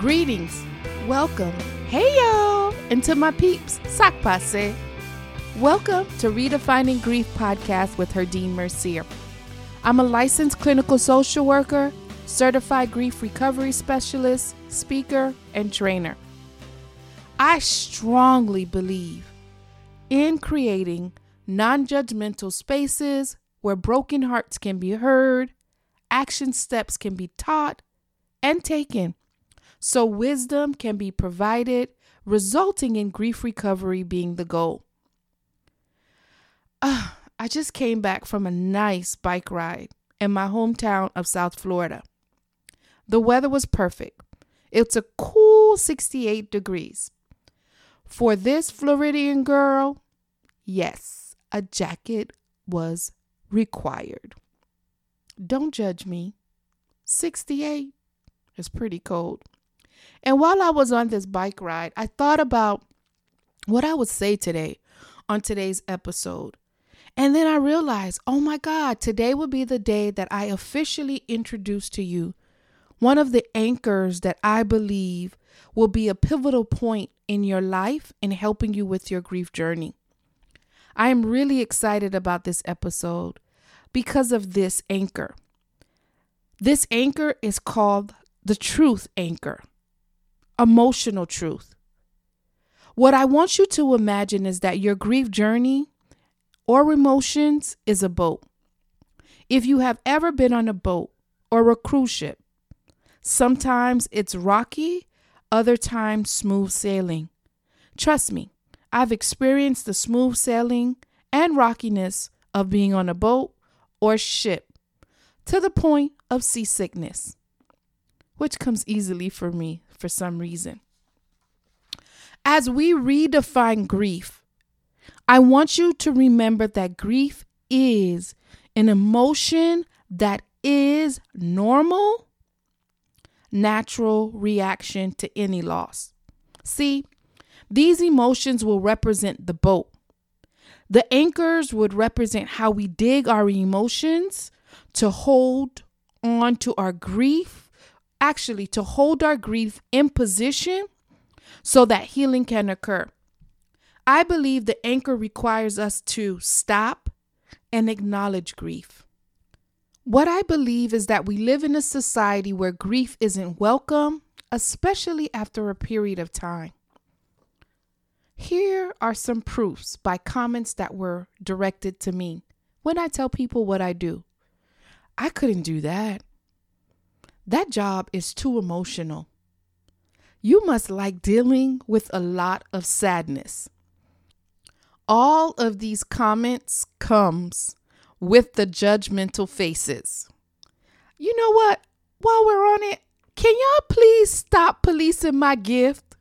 Greetings, welcome, hey y'all, and to my peeps, sac passe. Welcome to Redefining Grief podcast with Herdine Mercier. I'm a licensed clinical social worker, certified grief recovery specialist, speaker, and trainer. I strongly believe in creating non judgmental spaces where broken hearts can be heard, action steps can be taught and taken, so wisdom can be provided, resulting in grief recovery being the goal. Uh, I just came back from a nice bike ride in my hometown of South Florida. The weather was perfect. It's a cool 68 degrees. For this Floridian girl, yes, a jacket was required. Don't judge me. 68 is pretty cold. And while I was on this bike ride, I thought about what I would say today on today's episode. And then I realized, oh my God, today will be the day that I officially introduce to you one of the anchors that I believe will be a pivotal point in your life in helping you with your grief journey. I am really excited about this episode because of this anchor. This anchor is called the truth anchor, emotional truth. What I want you to imagine is that your grief journey or emotions is a boat. If you have ever been on a boat or a cruise ship, sometimes it's rocky, other times smooth sailing. Trust me, I've experienced the smooth sailing and rockiness of being on a boat or ship to the point of seasickness, which comes easily for me for some reason. As we redefine grief, I want you to remember that grief is an emotion that is normal, natural reaction to any loss. See, these emotions will represent the boat. The anchors would represent how we dig our emotions to hold on to our grief, actually, to hold our grief in position so that healing can occur. I believe the anchor requires us to stop and acknowledge grief. What I believe is that we live in a society where grief isn't welcome, especially after a period of time. Here are some proofs by comments that were directed to me when I tell people what I do. I couldn't do that. That job is too emotional. You must like dealing with a lot of sadness. All of these comments comes with the judgmental faces. You know what? While we're on it, can y'all please stop policing my gift?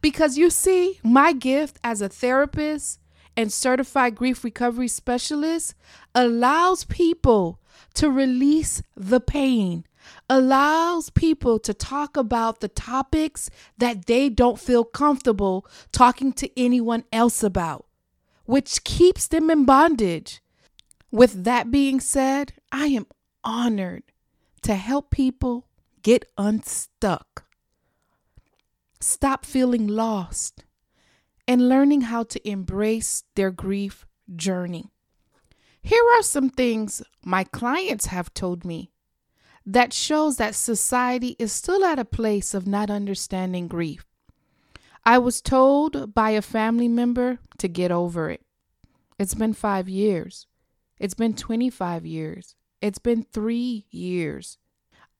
Because you see, my gift as a therapist and certified grief recovery specialist allows people to release the pain, allows people to talk about the topics that they don't feel comfortable talking to anyone else about, which keeps them in bondage. With that being said, I am honored to help people get unstuck stop feeling lost, and learning how to embrace their grief journey. Here are some things my clients have told me that shows that society is still at a place of not understanding grief. I was told by a family member to get over it. It's been five years. It's been 25 years. It's been three years.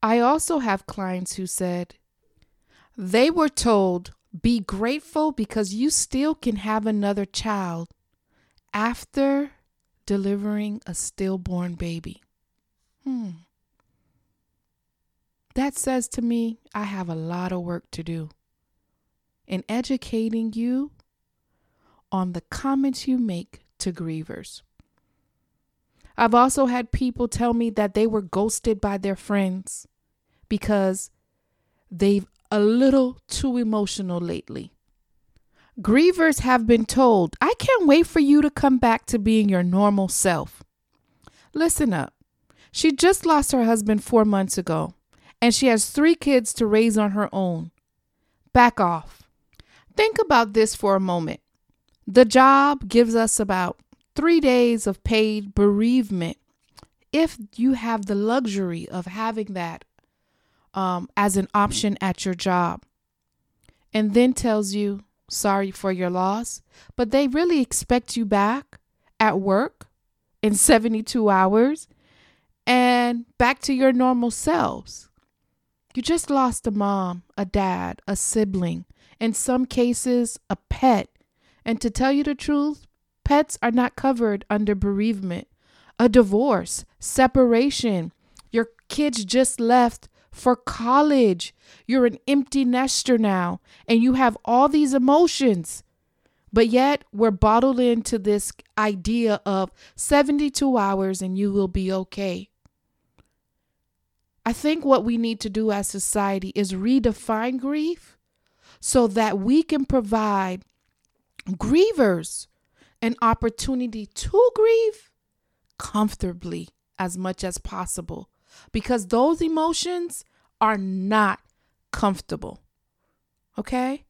I also have clients who said, they were told, be grateful because you still can have another child after delivering a stillborn baby. Hmm. That says to me, I have a lot of work to do in educating you on the comments you make to grievers. I've also had people tell me that they were ghosted by their friends because they've a little too emotional lately. Grievers have been told, I can't wait for you to come back to being your normal self. Listen up. She just lost her husband four months ago, and she has three kids to raise on her own. back off. Think about this for a moment. The job gives us about three days of paid bereavement if you have the luxury of having that um, as an option at your job, and then tells you, sorry for your loss, but they really expect you back at work in 72 hours and back to your normal selves. You just lost a mom, a dad, a sibling, in some cases, a pet. And to tell you the truth, pets are not covered under bereavement. A divorce, separation, your kids just left for college. You're an empty nester now, and you have all these emotions. But yet, we're bottled into this idea of 72 hours and you will be okay. I think what we need to do as society is redefine grief so that we can provide grievers an opportunity to grieve comfortably as much as possible because those emotions are not comfortable. Okay?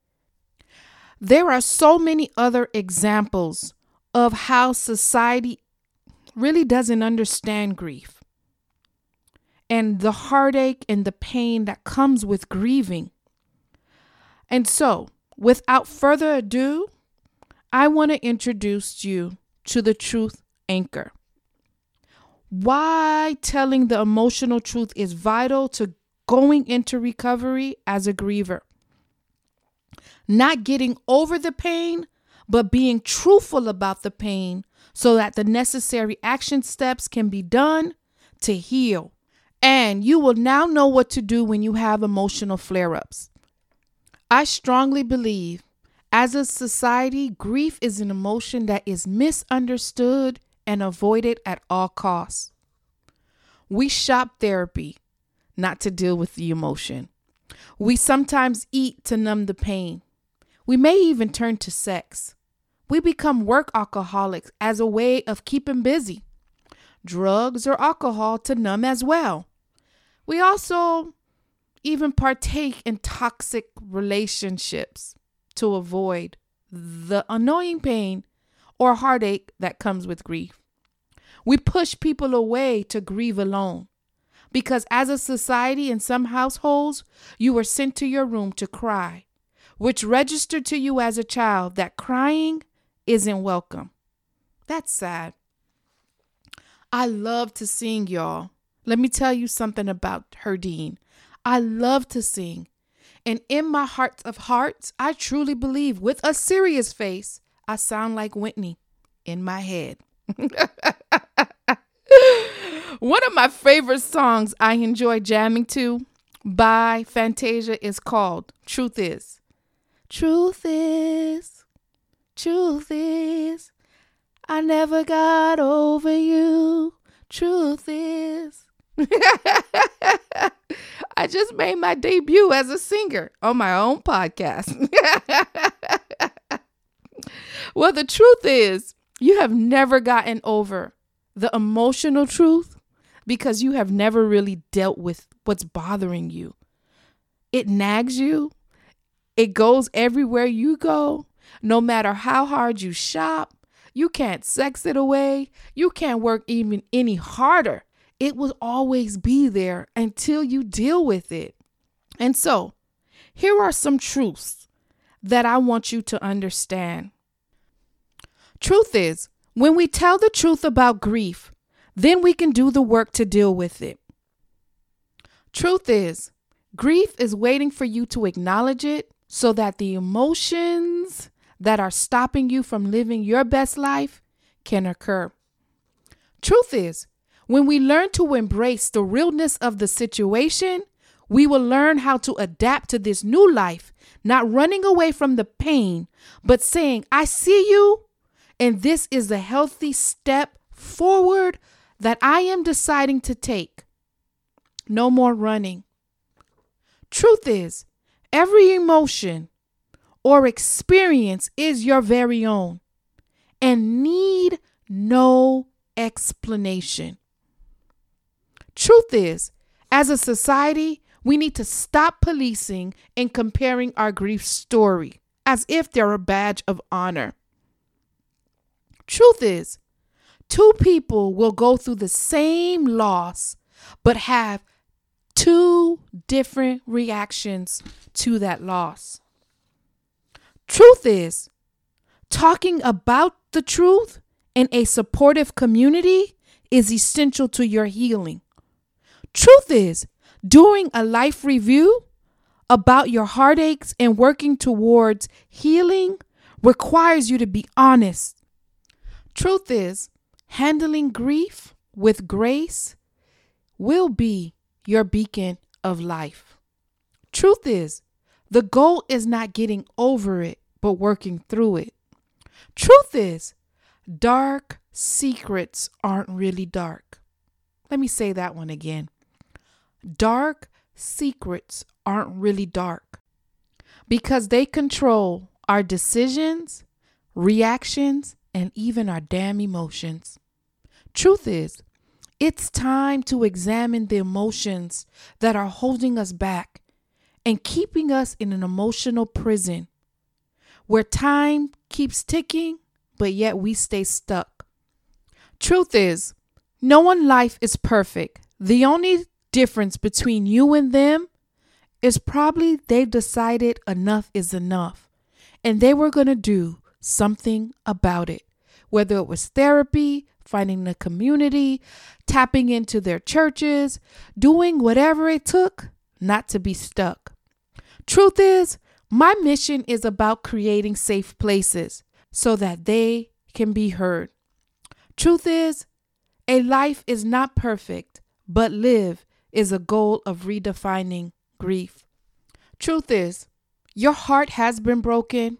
There are so many other examples of how society really doesn't understand grief and the heartache and the pain that comes with grieving. And so, without further ado, I want to introduce you to the truth anchor. Why telling the emotional truth is vital to going into recovery as a griever. Not getting over the pain, but being truthful about the pain so that the necessary action steps can be done to heal. And you will now know what to do when you have emotional flare ups. I strongly believe, as a society, grief is an emotion that is misunderstood and avoided at all costs. We shop therapy, not to deal with the emotion. We sometimes eat to numb the pain. We may even turn to sex. We become work alcoholics as a way of keeping busy. Drugs or alcohol to numb as well. We also even partake in toxic relationships to avoid the annoying pain or heartache that comes with grief. We push people away to grieve alone because, as a society in some households, you were sent to your room to cry, which registered to you as a child that crying isn't welcome. That's sad. I love to sing, y'all. Let me tell you something about Herdine. I love to sing. And in my heart of hearts, I truly believe with a serious face, I sound like Whitney in my head. One of my favorite songs I enjoy jamming to by Fantasia is called Truth Is. Truth is, truth is, I never got over you. Truth is. I just made my debut as a singer on my own podcast. well, the truth is, you have never gotten over the emotional truth because you have never really dealt with what's bothering you. It nags you, it goes everywhere you go, no matter how hard you shop. You can't sex it away. You can't work even any harder. It will always be there until you deal with it. And so, here are some truths that I want you to understand. Truth is, when we tell the truth about grief, then we can do the work to deal with it. Truth is, grief is waiting for you to acknowledge it so that the emotions that are stopping you from living your best life can occur. Truth is, when we learn to embrace the realness of the situation, we will learn how to adapt to this new life, not running away from the pain, but saying, I see you and this is the healthy step forward that I am deciding to take. No more running. Truth is, every emotion or experience is your very own and need no explanation. Truth is, as a society, We need to stop policing and comparing our grief story as if they're a badge of honor. Truth is, two people will go through the same loss but have two different reactions to that loss. Truth is, talking about the truth in a supportive community is essential to your healing. Truth is, doing a life review about your heartaches and working towards healing requires you to be honest. Truth is, handling grief with grace will be your beacon of life. Truth is, the goal is not getting over it, but working through it. Truth is, dark secrets aren't really dark. Let me say that one again. Dark secrets aren't really dark because they control our decisions, reactions, and even our damn emotions. Truth is, it's time to examine the emotions that are holding us back and keeping us in an emotional prison where time keeps ticking, but yet we stay stuck. Truth is, no one life is perfect. The only difference between you and them is probably they've decided enough is enough and they were going to do something about it, whether it was therapy, finding a community, tapping into their churches, doing whatever it took not to be stuck. Truth is, my mission is about creating safe places so that they can be heard. Truth is, a life is not perfect, but live is a goal of redefining grief. Truth is, your heart has been broken,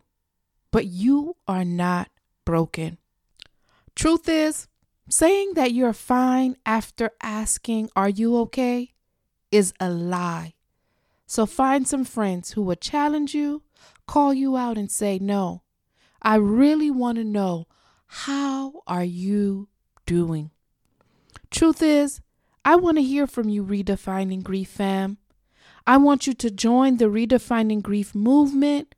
but you are not broken. Truth is, Saying that you're fine after asking, Are you okay? is a lie. So find some friends who will challenge you, call you out, and say, No, I really want to know how are you doing? Truth is, I want to hear from you, Redefining Grief fam. I want you to join the Redefining Grief movement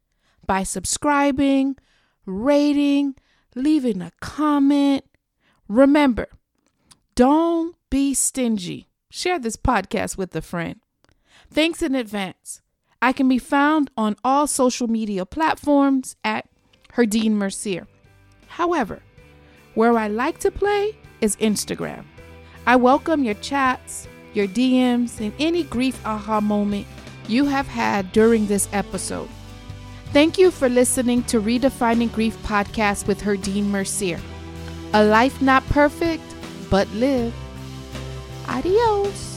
by subscribing, rating, leaving a comment, Remember, don't be stingy. Share this podcast with a friend. Thanks in advance. I can be found on all social media platforms at Herdine Mercier. However, where I like to play is Instagram. I welcome your chats, your DMs, and any grief aha moment you have had during this episode. Thank you for listening to Redefining Grief podcast with Herdine Mercier. A life not perfect, but live. Adios.